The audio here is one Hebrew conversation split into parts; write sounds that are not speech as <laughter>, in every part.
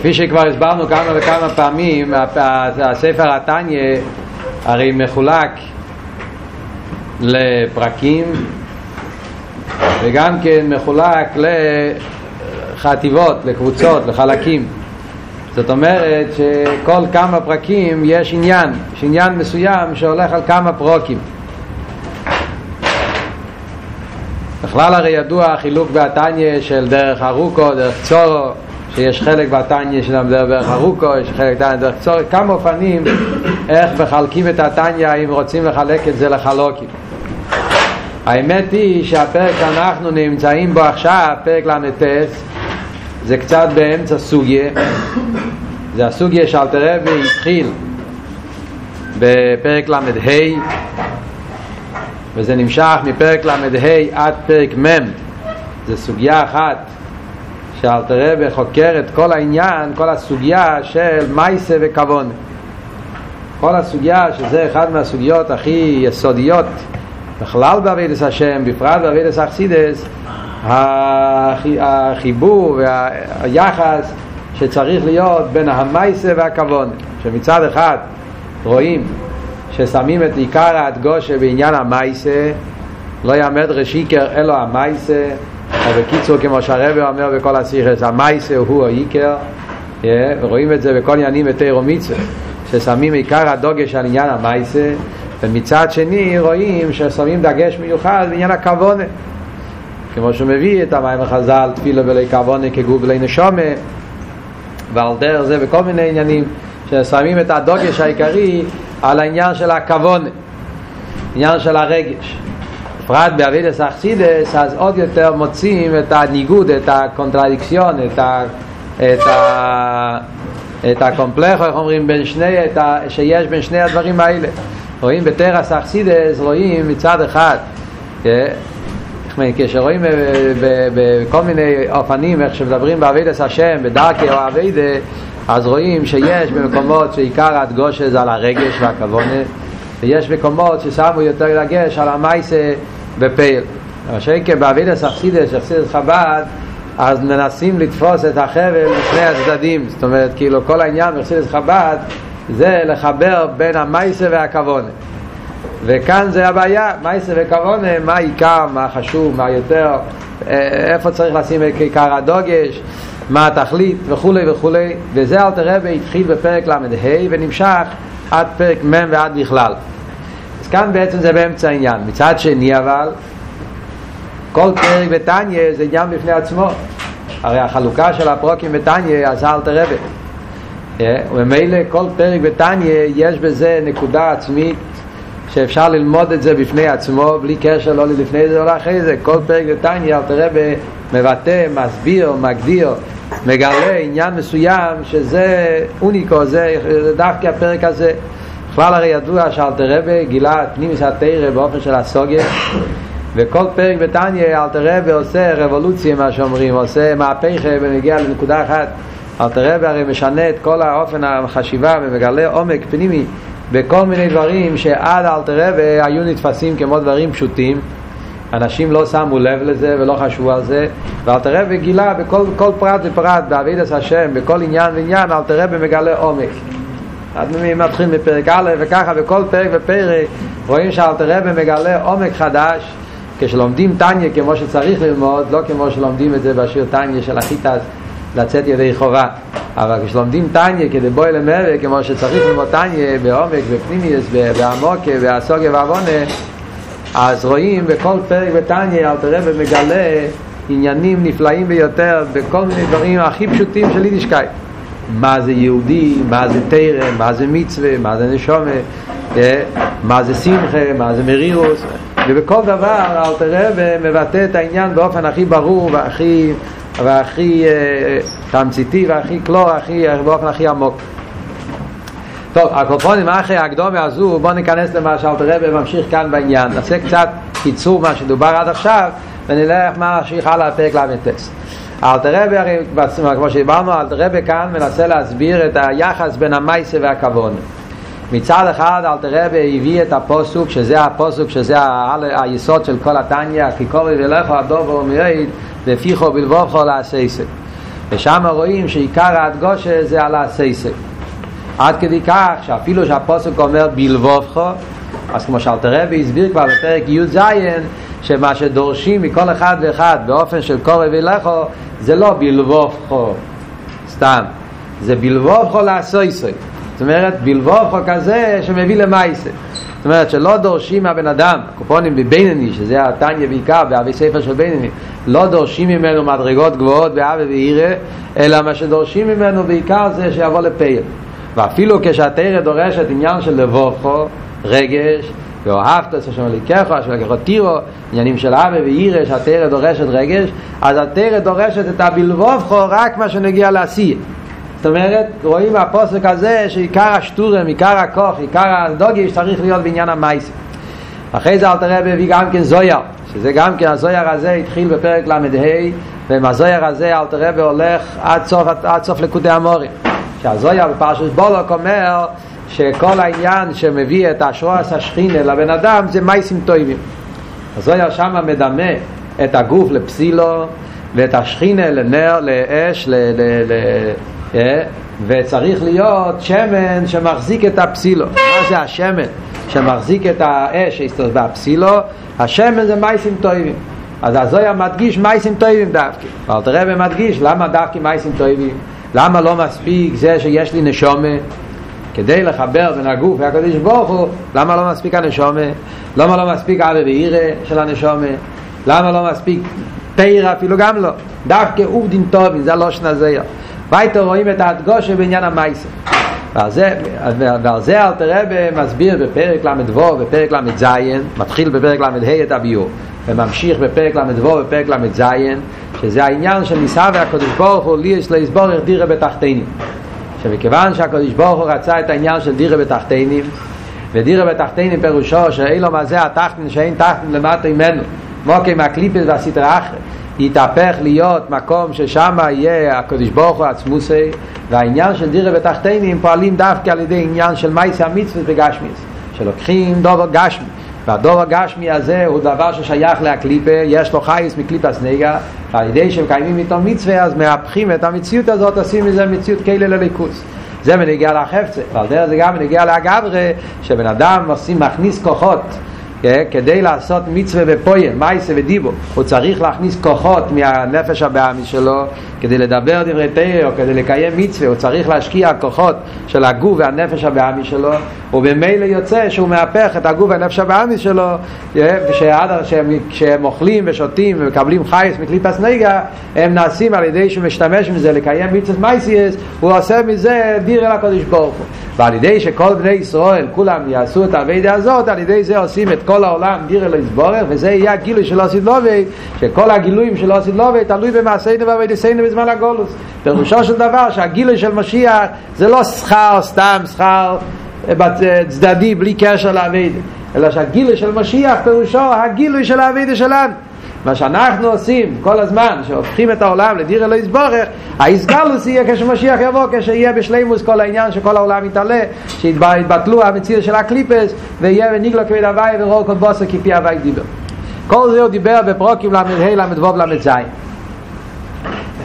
כפי שכבר הסברנו כמה וכמה פעמים, הספר התניא הרי מחולק לפרקים וגם כן מחולק לחטיבות, לקבוצות, לחלקים. זאת אומרת שכל כמה פרקים יש עניין, יש עניין מסוים שהולך על כמה פרוקים. בכלל הרי ידוע החילוק בתניא של דרך ארוכו, דרך צורו, שיש חלק בתניא של דרך ארוכו, יש חלק בתניא דרך צורו, כמה אופנים איך מחלקים את התניא אם רוצים לחלק את זה לחלוקים. האמת היא שהפרק שאנחנו נמצאים בו עכשיו, פרק ל"ט, זה קצת באמצע סוגיה. זה הסוגיה שאלתרבי התחיל בפרק ל"ה וזה נמשך מפרק ל"ה עד פרק מ' זה סוגיה אחת שאלתרבה חוקר את כל העניין, כל הסוגיה של מייסה וכוון כל הסוגיה שזה אחד מהסוגיות הכי יסודיות בכלל בעבידת השם, בפרט בעבידת אכסידס החיבור והיחס שצריך להיות בין המייסה והכוון שמצד אחד רואים ששמים את עיקר ההדגושה בעניין המייסה לא יעמד רשיקר אלו המייסה או בקיצור כמו שהרבא אומר בכל הסיכס המייסה הוא העיקר yeah, ורואים את זה בכל עניינים בתירו מצווה ששמים עיקר הדוגש על עניין המייסה ומצד שני רואים ששמים דגש מיוחד בעניין הכוונה כמו שהוא מביא את המים החז"ל תפילה בלי כוונה כגוף בלי נשומה ועל דרך זה בכל מיני עניינים ששמים את הדוגש העיקרי על העניין של הכוונה עניין של הרגש בפרט באבידס אכסידס אז עוד יותר מוצאים את הניגוד, את הקונטרדיקציון את, ה, את, ה, את הקומפלכו, איך אומרים, בין שני, את ה, שיש בין שני הדברים האלה. רואים בתרס אכסידס, רואים מצד אחד כשרואים בכל מיני אופנים איך שמדברים באבידס השם, בדרכי או אבידה אז רואים שיש במקומות שעיקר הדגושה זה על הרגש והכוונה ויש מקומות ששמו יותר דגש על המייסה בפייל. אבל שכן באבידס אכסידס, אכסידס חב"ד אז מנסים לתפוס את החבל משני הצדדים. זאת אומרת כאילו כל העניין באכסידס חב"ד זה לחבר בין המייסה והכוונה. וכאן זה הבעיה, מייסה וכוונה, מה העיקר, מה חשוב, מה יותר, איפה צריך לשים את עיקר הדוגש, מה התכלית וכולי וכולי, וזה אל תראה והתחיל בפרק ל"ה ונמשך עד פרק מ' ועד בכלל. כאן בעצם זה באמצע העניין. מצד שני אבל, כל פרק בתניא זה עניין בפני עצמו. הרי החלוקה של הפרוקים בתניא עשה אל תראה. וממילא כל פרק בתניא יש בזה נקודה עצמית שאפשר ללמוד את זה בפני עצמו בלי קשר לא לפני זה או לאחרי זה כל פרק בתניא אל תראה מבטא, מסביר, מגדיר מגלה עניין מסוים שזה אוניקו, זה, זה דווקא הפרק הזה בכלל הרי ידוע שאלתרבה גילה את פנימיס התרא באופן של הסוגיה. וכל פרק בתניא אלתרבה עושה רבולוציה מה שאומרים, עושה מהפכה ומגיע לנקודה אחת. אלתרבה הרי משנה את כל האופן החשיבה ומגלה עומק פנימי בכל מיני דברים שעד אלתרבה היו נתפסים כמו דברים פשוטים. אנשים לא שמו לב לזה ולא חשבו על זה. ואלתרבה גילה בכל כל פרט ופרט בעבידת השם בכל עניין ועניין אלתרבה מגלה עומק עד מתחיל מפרק א' וככה בכל פרק ופרק רואים שאלתרבה מגלה עומק חדש כשלומדים טניה כמו שצריך ללמוד לא כמו שלומדים את זה בשיר טניה של החיטס לצאת ידי חובה. אבל כשלומדים טניה כדי בואי למרק כמו שצריך ללמוד טניה בעומק בפנימיוס בעמוק והסוגיה והעוונה אז רואים בכל פרק בטניה אלתר רבי מגלה עניינים נפלאים ביותר בכל מיני דברים הכי פשוטים של יידישקייט מה זה יהודי, מה זה תרם, מה זה מצווה, מה זה נשומה, מה זה שמחה, מה זה מרירוס ובכל דבר אלתר רבי מבטא את העניין באופן הכי ברור והכי, והכי תמציתי והכי קלור, הכי, באופן הכי עמוק טוב, הקופונים אחרי ההקדומה הזו, בואו ניכנס למה שאלתר רבי ממשיך כאן בעניין. נעשה קצת קיצור מה שדובר עד עכשיו, ונלך מה ממשיך הלאה לפרק ל"ט. אלתר רבי, הרי כמו שדיברנו, אלתר רבי כאן מנסה להסביר את היחס בין המייסה והכוון. מצד אחד אלתר רבי הביא את הפוסוק, שזה הפוסוק, שזה היסוד של כל התניא, כי כל רבי לכו הדובר ומייד, ופיחו בלבובכו לעשייסק. ושם רואים שעיקר ההדגושה זה על הסייסי עד כדי כך שאפילו שהפוסק אומר בלבובך אז כמו שאלתר רבי הסביר כבר בפרק י"ז שמה שדורשים מכל אחד ואחד באופן של קורא ולכו זה לא בלבובך סתם. זה בלבובך לעשויסוי. זאת אומרת בלבובך כזה שמביא למייסה. זאת אומרת שלא דורשים מהבן אדם, קופונים בבינני, שזה התניא בעיקר, באבי ספר של בינני, לא דורשים ממנו מדרגות גבוהות באבי ואירא, אלא מה שדורשים ממנו בעיקר זה שיבוא לפייל. ואפילו כשהתרא דורשת עניין של לבוכו, רגש, ואוהבת את השם אליקך, השם אליקך תירו, עניינים של אבי ואירא, שהתרא דורשת רגש, אז התרא דורשת את הבלבובכו רק מה שנגיע לעשייה. זאת אומרת, רואים מהפוסק הזה שעיקר השטורם, עיקר הכוח, עיקר הדוגי צריך להיות בעניין המייס. אחרי זה אלתר רבי הביא גם כן זויר, שזה גם כן, הזויר הזה התחיל בפרק ל"ה, ועם הזויר הזה אלתר רבי הולך עד סוף, עד סוף לקודי המורים. שהזויר בפרשת בולוק אומר שכל העניין שמביא את השרועס השכינה לבן אדם זה מייסים טויבים. הזויר שם מדמה את הגוף לפסילו ואת השכינה לנר, לאש, ל... ל, ל וצריך להיות שמן שמחזיק את הפסילו. מה זה השמן שמחזיק את האש בפסילו? השמן זה מייסים טויבים אז הזויה מדגיש מייסים טויבים דווקא. אבל תראה ומדגיש למה דווקא מייסים טויבים למה לא מספיק זה שיש לי נשומה כדי לחבר בין הגוף והקדוש ברוך הוא למה לא מספיק הנשומה? למה לא מספיק אבי ואירה של הנשומה? למה לא מספיק תירה אפילו גם לא? דווקא עובדין טובים זה הלושן הזה weiter רואים את ההדגושה בעניין המייסה. ועל זה, ועל זה אלתר רבי מסביר בפרק ל"ו בפרק ל"ז מתחיל בפרק ל"ה את הביור וממשיך בפרק ל"ו בפרק ל"ז שזה העניין של ניסה והקדוש ברוך הוא לי יש להסבור איך דירה בתחתינים שמכיוון שהקדוש ברוך הוא רצה את העניין של דירה בתחתינים ודירה בתחתינים פירושו שאילו מה זה התחתין שאין תחתין למטה ממנו מוקי מהקליפס והסתרה אחרת יתהפך להיות מקום ששם יהיה הקדוש ברוך הוא עצמוסי והעניין של דירה בתחתינים פועלים דווקא על ידי עניין של מייסי המצוות וגשמיס שלוקחים דובר גשמי והדובר גשמי הזה הוא דבר ששייך להקליפה יש לו חייס מקליפס נגע ועל ידי שמקיימים איתו מצווה אז מהפכים את המציאות הזאת עושים מזה מציאות כאלה לליכוס. זה מנגיע לחפצה ועל דרך זה גם מנגיע לאגברה שבן אדם עושים מכניס כוחות כדי לעשות מצווה ופויל, מייסה ודיבו, הוא צריך להכניס כוחות מהנפש הבאמי שלו כדי לדבר דברי תרא או כדי לקיים מצווה, הוא צריך להשקיע כוחות של הגוף והנפש הבאמי שלו, ובמילא יוצא שהוא מהפך את הגוף והנפש הבאמי שלו, כשהם אוכלים ושותים ומקבלים חייס מקליפס נגע, הם נעשים על ידי שהוא משתמש מזה לקיים מצווה מייסיאס, הוא עושה מזה דיר אל הקודש ברוך הוא. ועל ידי שכל בני ישראל כולם יעשו את הווידה הזאת, על ידי זה עושים את כל העולם דיר אלו יסבורך וזה יהיה הגילוי של עושית לובי שכל הגילויים של עושית לובי תלוי במעשינו ובדיסינו בזמן הגולוס. פירושו של דבר שהגילוי של משיח זה לא שכר סתם שכר צדדי בלי קשר לעביד אלא שהגילוי של משיח פירושו הגילוי של העביד שלנו מה שאנחנו עושים כל הזמן, שהופכים את העולם לדיר אלוהי סבורך, ההסגלוס יהיה כשמשיח יבוא, כשיהיה בשלימוס כל העניין שכל העולם יתעלה, שיתבטלו המציר של הקליפס, ויהיה וניגלו כבד הוואי ורור כל בוסר כפי הוואי דיבר. כל זה הוא דיבר בפרוקים ל"ה, ל"ו, ל"ז.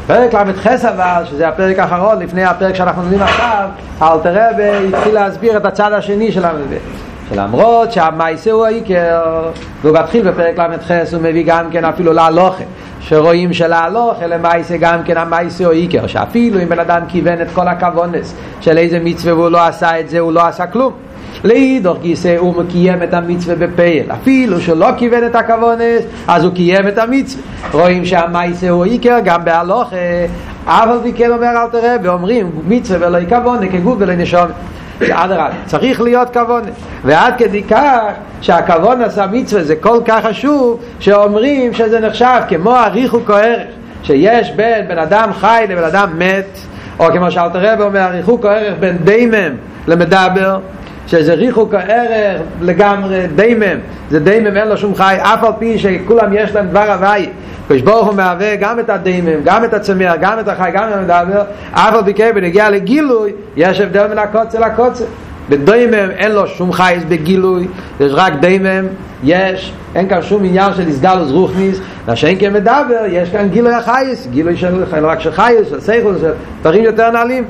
פרק ל"ח אבל, שזה הפרק האחרון לפני הפרק שאנחנו לומדים עכשיו, אלתר רבי התחיל להסביר את הצד השני של ל"ב. שלמרות שהמייסה הוא העיקר והוא מתחיל בפרק ל"ח הוא מביא גם כן אפילו להלוכה שרואים שלהלוכה למייסה גם כן המייסה הוא העיקר שאפילו אם בן אדם כיוון את כל הכוונס של איזה מצווה והוא לא עשה את זה הוא לא עשה כלום. לאידוך גיסא הוא מקיים את המצווה בפייל. אפילו שלא כיוון את הכוונס אז הוא קיים את המצווה. רואים שהמייסה הוא עיקר גם בהלוכה. אבל מכן אומר אל תראה ואומרים מצווה ולא יכוונה כגוף ולא נשום אדרבה, צריך להיות כוון ועד כדי כך שהכוון עשה מצווה זה כל כך חשוב שאומרים שזה נחשב כמו הריחוק או ערך שיש בין בן אדם חי לבן אדם מת או כמו שאלת רב אומר או ערך בין דיימם למדבר שזה ריחוק הערך לגמרי דיימם. זה דיימם אין לו שום חי אף על פי שכולם יש להם דבר הוואי קדוש ברוך הוא מהווה גם את הדיימם, גם את הצמח, גם את החי, גם את המדבר, אף על פי כן בנגיע לגילוי יש הבדל בין הקוצר לקוצר. בדוימם אין לו שום חייס בגילוי, יש רק דיימם, יש, אין כאן שום עניין של הסגלוס רוחניס, מה שאין כן מדבר, יש כאן גילוי החייס, גילוי של, רק של חייס, של סייכול, של דברים יותר נעלים.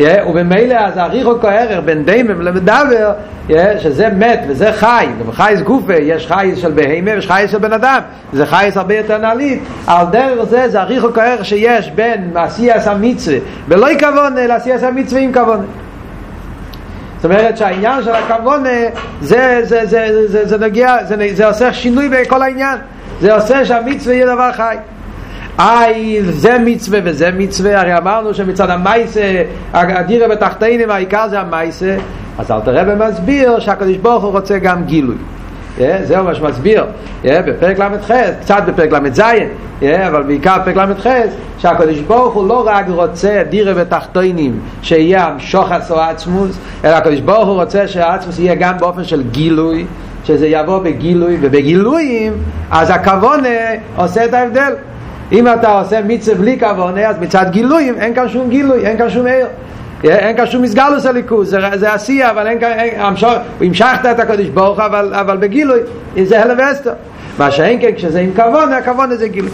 Yeah, ובמילא אז הריחו כהערך בין דיימם למדבר yeah, שזה מת וזה חי ובחייס גופה יש חייס של בהימה ויש חייס של בן אדם זה חייס הרבה יותר נעלית. על דרך זה זה הריחו כהערך שיש בין עשייס המצווה ולא יכוון לעשייס המצווה עם כוון. זאת אומרת שהעניין של הכוון זה, זה, זה, זה, זה, זה נגיע, זה, זה עושה שינוי בכל העניין. זה עושה שהמצווה יהיה דבר חי איי, זה מצווה וזה מצווה, הרי אמרנו שמצד המייסה, הדירה בתחתינים, העיקר זה המייסה, אז אל תראה ומסביר שהקדוש ברוך הוא רוצה גם גילוי. Yeah, זהו מה שמסביר yeah, בפרק ל"ח, קצת בפרק ל"ז, אבל בעיקר בפרק ל"ח, שהקדוש ברוך הוא לא רק רוצה דירה ותחתונים שיהיה המשוחס או עצמוס, אלא הקדוש ברוך הוא רוצה שהעצמוס יהיה גם באופן של גילוי, שזה יבוא בגילוי, ובגילויים אז הכוונה עושה את ההבדל. אם אתה עושה מצווה בלי כוונה, אז מצד גילויים אין כאן שום גילוי, אין כאן שום עיר. אין כאן שום מסגלוס הליכוז, זה, זה עשייה, אבל אין כאן, המשור, המשכת את הקודש ברוך אבל, אבל בגילוי, זה הלם ואסתר. מה שאין כן, כשזה עם כוונה, הכוונה זה גילוי.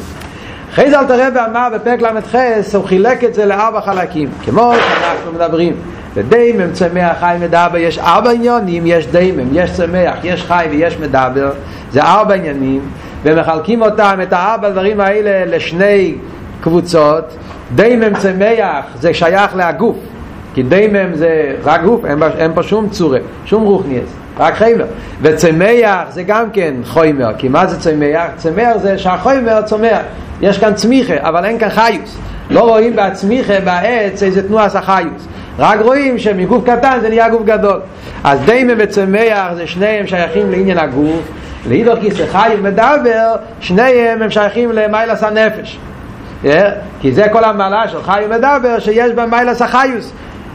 אחרי זה אלתר רבי אמר בפרק ל"ח, הוא חילק את זה לארבע חלקים, כמו שאנחנו מדברים. ודיימם צמח חי מדבר, יש ארבע עניונים, יש דיימם, יש צמח, יש חי ויש מדבר, זה ארבע עניינים, ומחלקים אותם, את הארבע דברים האלה, לשני קבוצות. דיימם צמח זה שייך להגוף, כי דיימם זה רק גוף, אין, אין פה שום צורה, שום רוחניאס, רק חיימר. וצמח זה גם כן חוימר, כי מה זה צמח? צמח זה שהחוימר צומח, יש כאן צמיחה, אבל אין כאן חיוס. לא רואים בצמיחה, בעץ, איזה תנועה חיוס. רק רואים שמגוף קטן זה נהיה גוף גדול. אז דיימם וצמח זה שניהם שייכים לעניין הגוף, לאידוך כיסא חי ומדבר, שניהם הם שייכים למיילס הנפש. Yeah, כי זה כל המעלה של חי ומדבר שיש בה מיילס החיוס.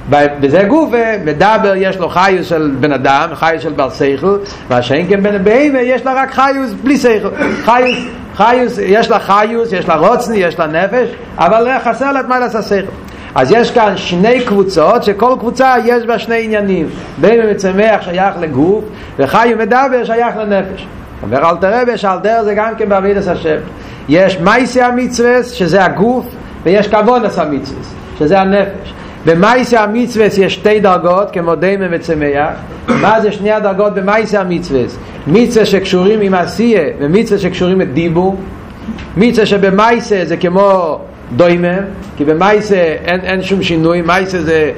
בזה גוף מדבר יש לו חיוס של בן אדם, חיוס של בר סייכל, מה שאין כן בן בהמה יש לה רק חיוס בלי סייכל. חיוס, חיוס, יש לה חיוס, יש לה רוצני, יש לה נפש, אבל חסר לה את מיילס הסייכל. אז יש כאן שני קבוצות שכל קבוצה יש בה שני עניינים בין מצמח שייך לגוף וחי ומדבר שייך לנפש אומר אל תראה שעל דרך זה גם כן בעבידת השם. יש מייסי המצווה שזה הגוף ויש כבונס המצווה שזה הנפש. במייסי המצווה יש שתי דרגות כמו דיימן וצמח. מה זה שני הדרגות במייסי המצווה מצווה שקשורים עם עשייה ומצווה שקשורים עם דיבור. מצווה שבמייסה זה כמו דוימה, כי במייסה אין, אין שום שינוי, מייסה זה,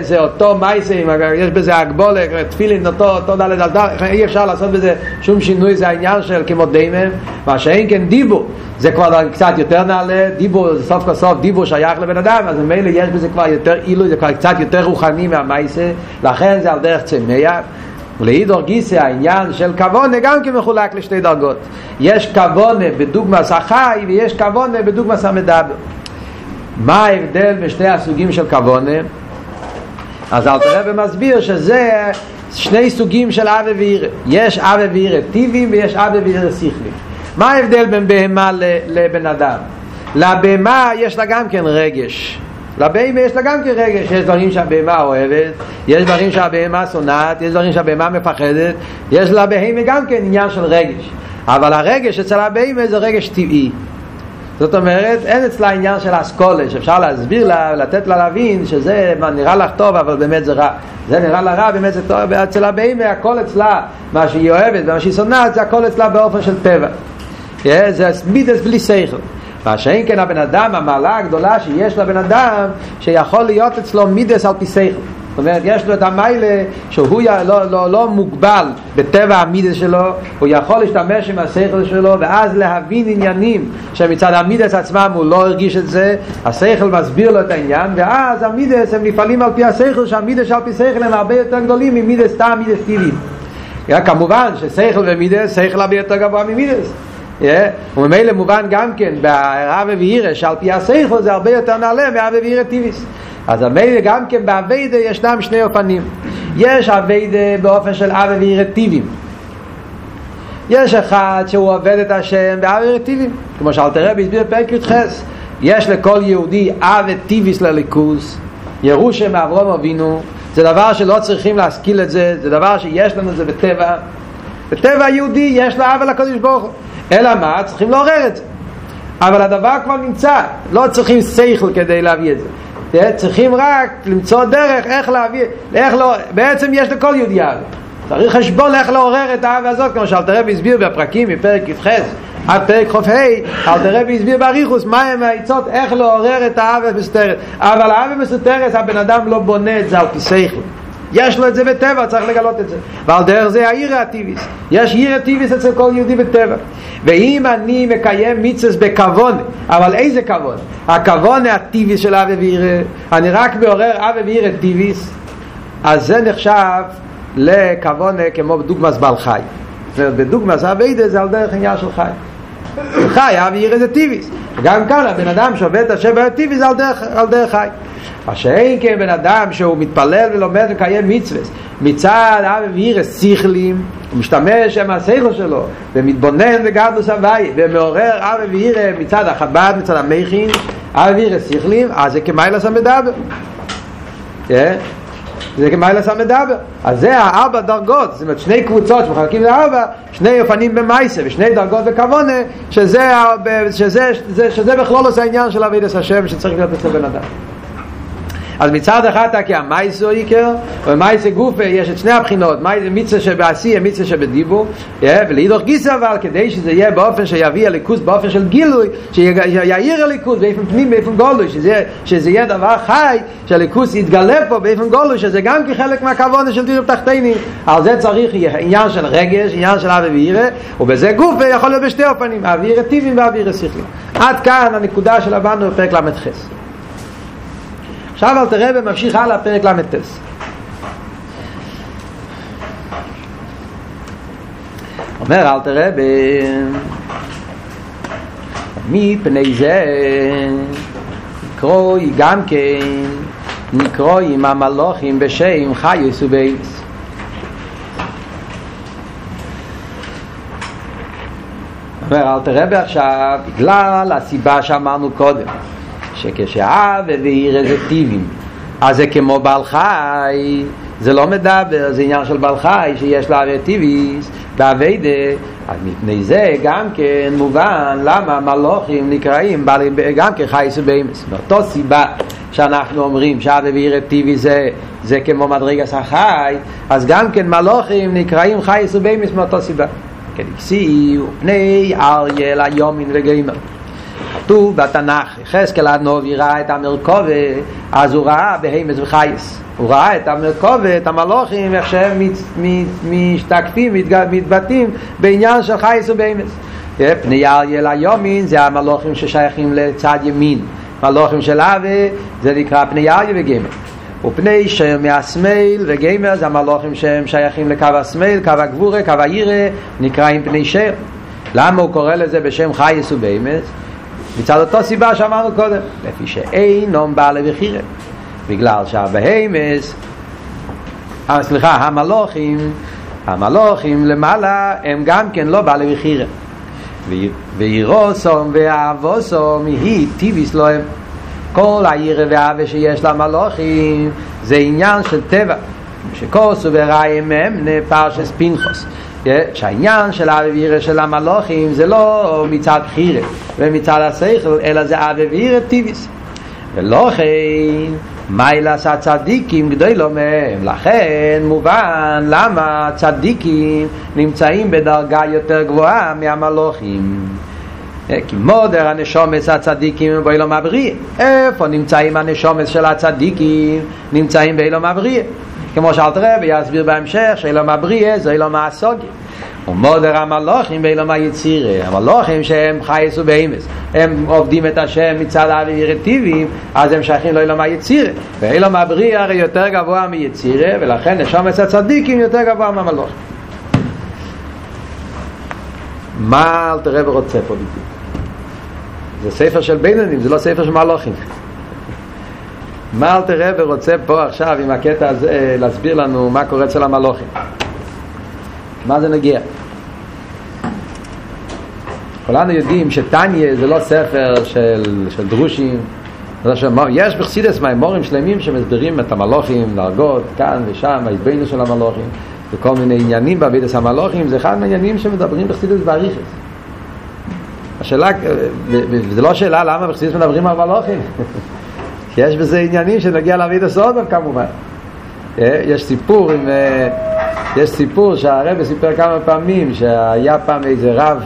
זה אותו מייסה, יש בזה הגבולה, תפילין אותו, אותו דלת על דלת, אי אפשר לעשות בזה שום שינוי, זה העניין של כמו דיימה, מה שאין כן דיבור, זה כבר קצת יותר נעלה, דיבור, סוף כל סוף דיבור שייך לבן אדם, אז ממילא יש בזה כבר יותר אילו, זה כבר קצת יותר רוחני מהמייסה, לכן זה על דרך צמח, ולעידור גיסא העניין של כוונה גם כן מחולק לשתי דרגות. יש כוונה בדוגמס החי ויש כוונה בדוגמס המדבר מה ההבדל בשתי הסוגים של כוונה אז אל תראה ומסביר שזה שני סוגים של אבי ואירה יש אבי ואירה טיביים ויש אבי ואירה שכלים מה ההבדל בין בהמה לבן אדם? לבהמה יש לה גם כן רגש לבהמה יש לה גם כן רגש, יש דברים שהבהמה אוהבת, יש דברים שהבהמה שונאת, יש דברים שהבהמה מפחדת, יש לבהמה גם כן עניין של רגש. אבל הרגש אצל הבהמה זה רגש טבעי. זאת אומרת, אין אצלה עניין של אסכולה, שאפשר להסביר לה, לתת לה להבין שזה מה נראה לך טוב, אבל באמת זה רע. זה נראה לה רע, באמת זה טוב, אצל הבהמה הכל אצלה, מה שהיא אוהבת ומה שהיא שונאת, זה הכל אצלה באופן של טבע. זה מידס בלי שכל. מה שאין כן הבן אדם, המעלה הגדולה שיש לבן אדם, שיכול להיות אצלו מידס על פי שכל. זאת אומרת, יש לו את המיילה שהוא לא, לא, לא מוגבל בטבע המידס שלו, הוא יכול להשתמש עם השכל שלו, ואז להבין עניינים שמצד המידס עצמם הוא לא הרגיש את זה, השכל מסביר לו את העניין, ואז המידס הם נפעלים על פי השכל, שהמידס על פי שכל הם הרבה יותר גדולים ממידס סתם מידס טבעי. כמובן ששכל ומידס, שכל הרבה יותר גבוה ממידס. וממילא מובן גם כן באבי ואירה שעל פי הסייכו זה הרבה יותר נעלה מאבי ואירה טיביס. אז המילא גם כן באביידה ישנם שני אופנים. יש אביידה באופן של אבי ואירה טיבים. יש אחד שהוא עובד את השם באבי ואירה טיבים. כמו שאלתר רבי הסביר פרק י"ח יש לכל יהודי אבי טיביס לליכוס ירושה מאברום אבינו. זה דבר שלא צריכים להשכיל את זה, זה דבר שיש לנו את זה בטבע. בטבע היהודי יש לה עוול לקדוש ברוך הוא. אלא מה? צריכים לעורר את זה. אבל הדבר כבר נמצא, לא צריכים שכל כדי להביא את זה. צריכים רק למצוא דרך איך להביא, איך לא, בעצם יש לכל יהודי. צריך חשבון איך לעורר את האהבה הזאת, כמו שאלתר רבי הסביר בפרקים מפרק י"ח עד פרק ח"ה, אלתר רבי הסביר באריכוס מה הם העצות איך לעורר את האהבה מסתרת. אבל האהבה מסתרת הבן אדם לא בונה את זה על פי שכל. יש לו את זה בטבע, צריך לגלות את זה. ועל דרך זה העיר הטיביס. יש עיר הטיביס אצל כל יהודי בטבע. ואם אני מקיים מיצס בכבון, אבל איזה כבון? הכבון הטיביס של אבי וירא, אני רק מעורר אבי וירא טיביס, אז זה נחשב לכבון כמו דוגמס בעל חי. אומרת, בדוגמס אביידה זה על דרך עניין של חי. חי, אבי ירא זה טיביס. גם כאן הבן אדם שעובד את השם בטיביס זה על דרך, על דרך חי. מה שאין כן בן אדם שהוא מתפלל ולומד לקיים מצווה מצד אבי וירס שכלים הוא משתמש השכל שלו ומתבונן בגדלוס הוואי ומעורר אבי וירס מצד החב"ד מצד המכין אבי וירס שכלים אז זה כמיילס המדבר זה כמיילס המדבר אז זה הארבע דרגות זאת אומרת שני קבוצות שמחלקים לארבע שני אופנים במייסה ושני דרגות בכוונה שזה, שזה, שזה, שזה בכלול עושה העניין של אבידס השם שצריך להיות אצל בן אדם אז מצד אחד כי המייסו עיקר ומייסו גופה יש את שני הבחינות מיצה שבעשייה מיצה שבדיבור ולהידוך גיסא אבל כדי שזה יהיה באופן שיביא הליכוס באופן של גילוי שיעיר הליכוס באופן פנים באופן גולוי שזה, שזה יהיה דבר חי שהליכוס יתגלה פה באופן גולוי שזה גם כחלק מהכוונה של דירב תחתינים על זה צריך עניין של רגש עניין של אבי ואירה ובזה גופה יכול להיות בשתי אופנים אווירה טיבים ואווירה שכלים עד כאן הנקודה של הבנו בפרק ל"ח עכשיו אל תראה וממשיך הלאה פרק ל"ט אומר אל תראה מפני זה? נקרוי גם כן נקרוי עם המלוכים בשם חיוס ובייס. אומר אל תראה עכשיו בגלל הסיבה שאמרנו קודם שכשאב ואיר איזה טיבים אז זה כמו בעל חי זה לא מדבר, זה עניין של בעל חי שיש לה טיביס באביידה אז מפני זה גם כן מובן למה מלוכים נקראים גם כן חי סביימס מאותו סיבה שאנחנו אומרים שאב ואיר טיבי זה, זה כמו מדרגס החי אז גם כן מלוכים נקראים חי סביימס מאותו סיבה. כדקסי ופני אריה ליומין וגיימר כתוב בתנ"ך, חזקאל הנובי ראה את המרכובה, אז הוא ראה בהימס וחייס. הוא ראה את המרכובה, את המלוכים, איך שהם משתקפים, מתבטאים בעניין של חייס ובהימס. פני אריה ליומין זה המלוכים ששייכים לצד ימין. מלוכים של אבי זה נקרא פני אריה וגמר. ופני שם מהשמאל וגמר זה המלוכים שהם שייכים לקו השמאל, קו הגבורה, קו העירה, נקראים פני שם. למה הוא קורא לזה בשם חייס ובהימס? מצד אותו סיבה שאמרנו קודם לפי שאינום בעלי וחירה בגלל שהבהמס אה, סליחה, המלוכים המלוכים למעלה הם גם כן לא בעלי וחירה ואירוסום ואהבוסום היא טיביס להם. כל העיר והאווה שיש למלוכים זה עניין של טבע. שכוסו וראים הם פרשס פנחוס שהעניין של האווירה של המלוכים זה לא מצד בחירה ומצד השכל אלא זה האווירה טיביס. ולכן מיילס הצדיקים גדוי לו מהם לכן מובן למה הצדיקים נמצאים בדרגה יותר גבוהה מהמלוכים. כי מודר הנשומס הצדיקים באילום הבריא איפה נמצאים הנשומס של הצדיקים? נמצאים באילום הבריא כמו שאלת רב יסביר בהמשך שאילום הבריא זה אילום הסוגי ומודר המלוכים באילום היצירה. המלוכים שהם חייס ובאמס הם עובדים את השם מצד האווירטיביים אז הם שייכים לאילום היצירה. ואילום הבריא הרי יותר גבוה מיצירה ולכן נשום את הצדיקים יותר גבוה מהמלוכים מה אל תראה ורוצה פה בדיוק? זה ספר של בינונים זה לא ספר של מלוכים מה אל תראה ורוצה פה עכשיו עם הקטע הזה להסביר לנו מה קורה אצל המלוכים מה זה נגיע? כולנו יודעים שטניה זה לא ספר של, של דרושים יש בחסידס מימורים שלמים שמסבירים את המלוכים, דרגות, כאן ושם, ההתביינו של המלוכים, וכל מיני עניינים בעבידת המלוכים, זה אחד מהעניינים שמדברים בחסידס באריכס. השאלה, זה לא שאלה למה בחסידס מדברים על מלוכים, <laughs> יש בזה עניינים שנגיע לעבידת סודום כמובן. יש סיפור עם... יש סיפור שהרבא סיפר כמה פעמים שהיה פעם איזה רב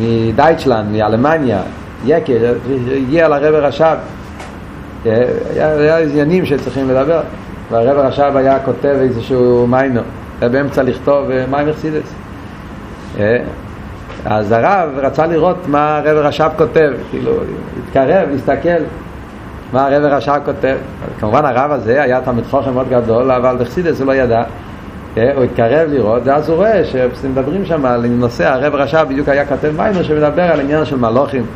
מדייטשלנד, מאלמניה, יקר, הגיע לרבא רש"ב. היה, היה עניינים שצריכים לדבר. והרבא רש"ב היה כותב איזשהו מיינו היה באמצע לכתוב מיינו חסידס אז הרב רצה לראות מה הרבא רש"ב כותב כאילו, התקרב, הסתכל מה הרבא רש"ב כותב? כמובן הרב הזה היה תמיד חוכם מאוד גדול אבל בחסידס הוא לא ידע הוא התקרב לראות, ואז הוא רואה שמדברים שם על נושא, הרב רש"ב בדיוק היה כתב מיינו שמדבר על עניין של מלוכים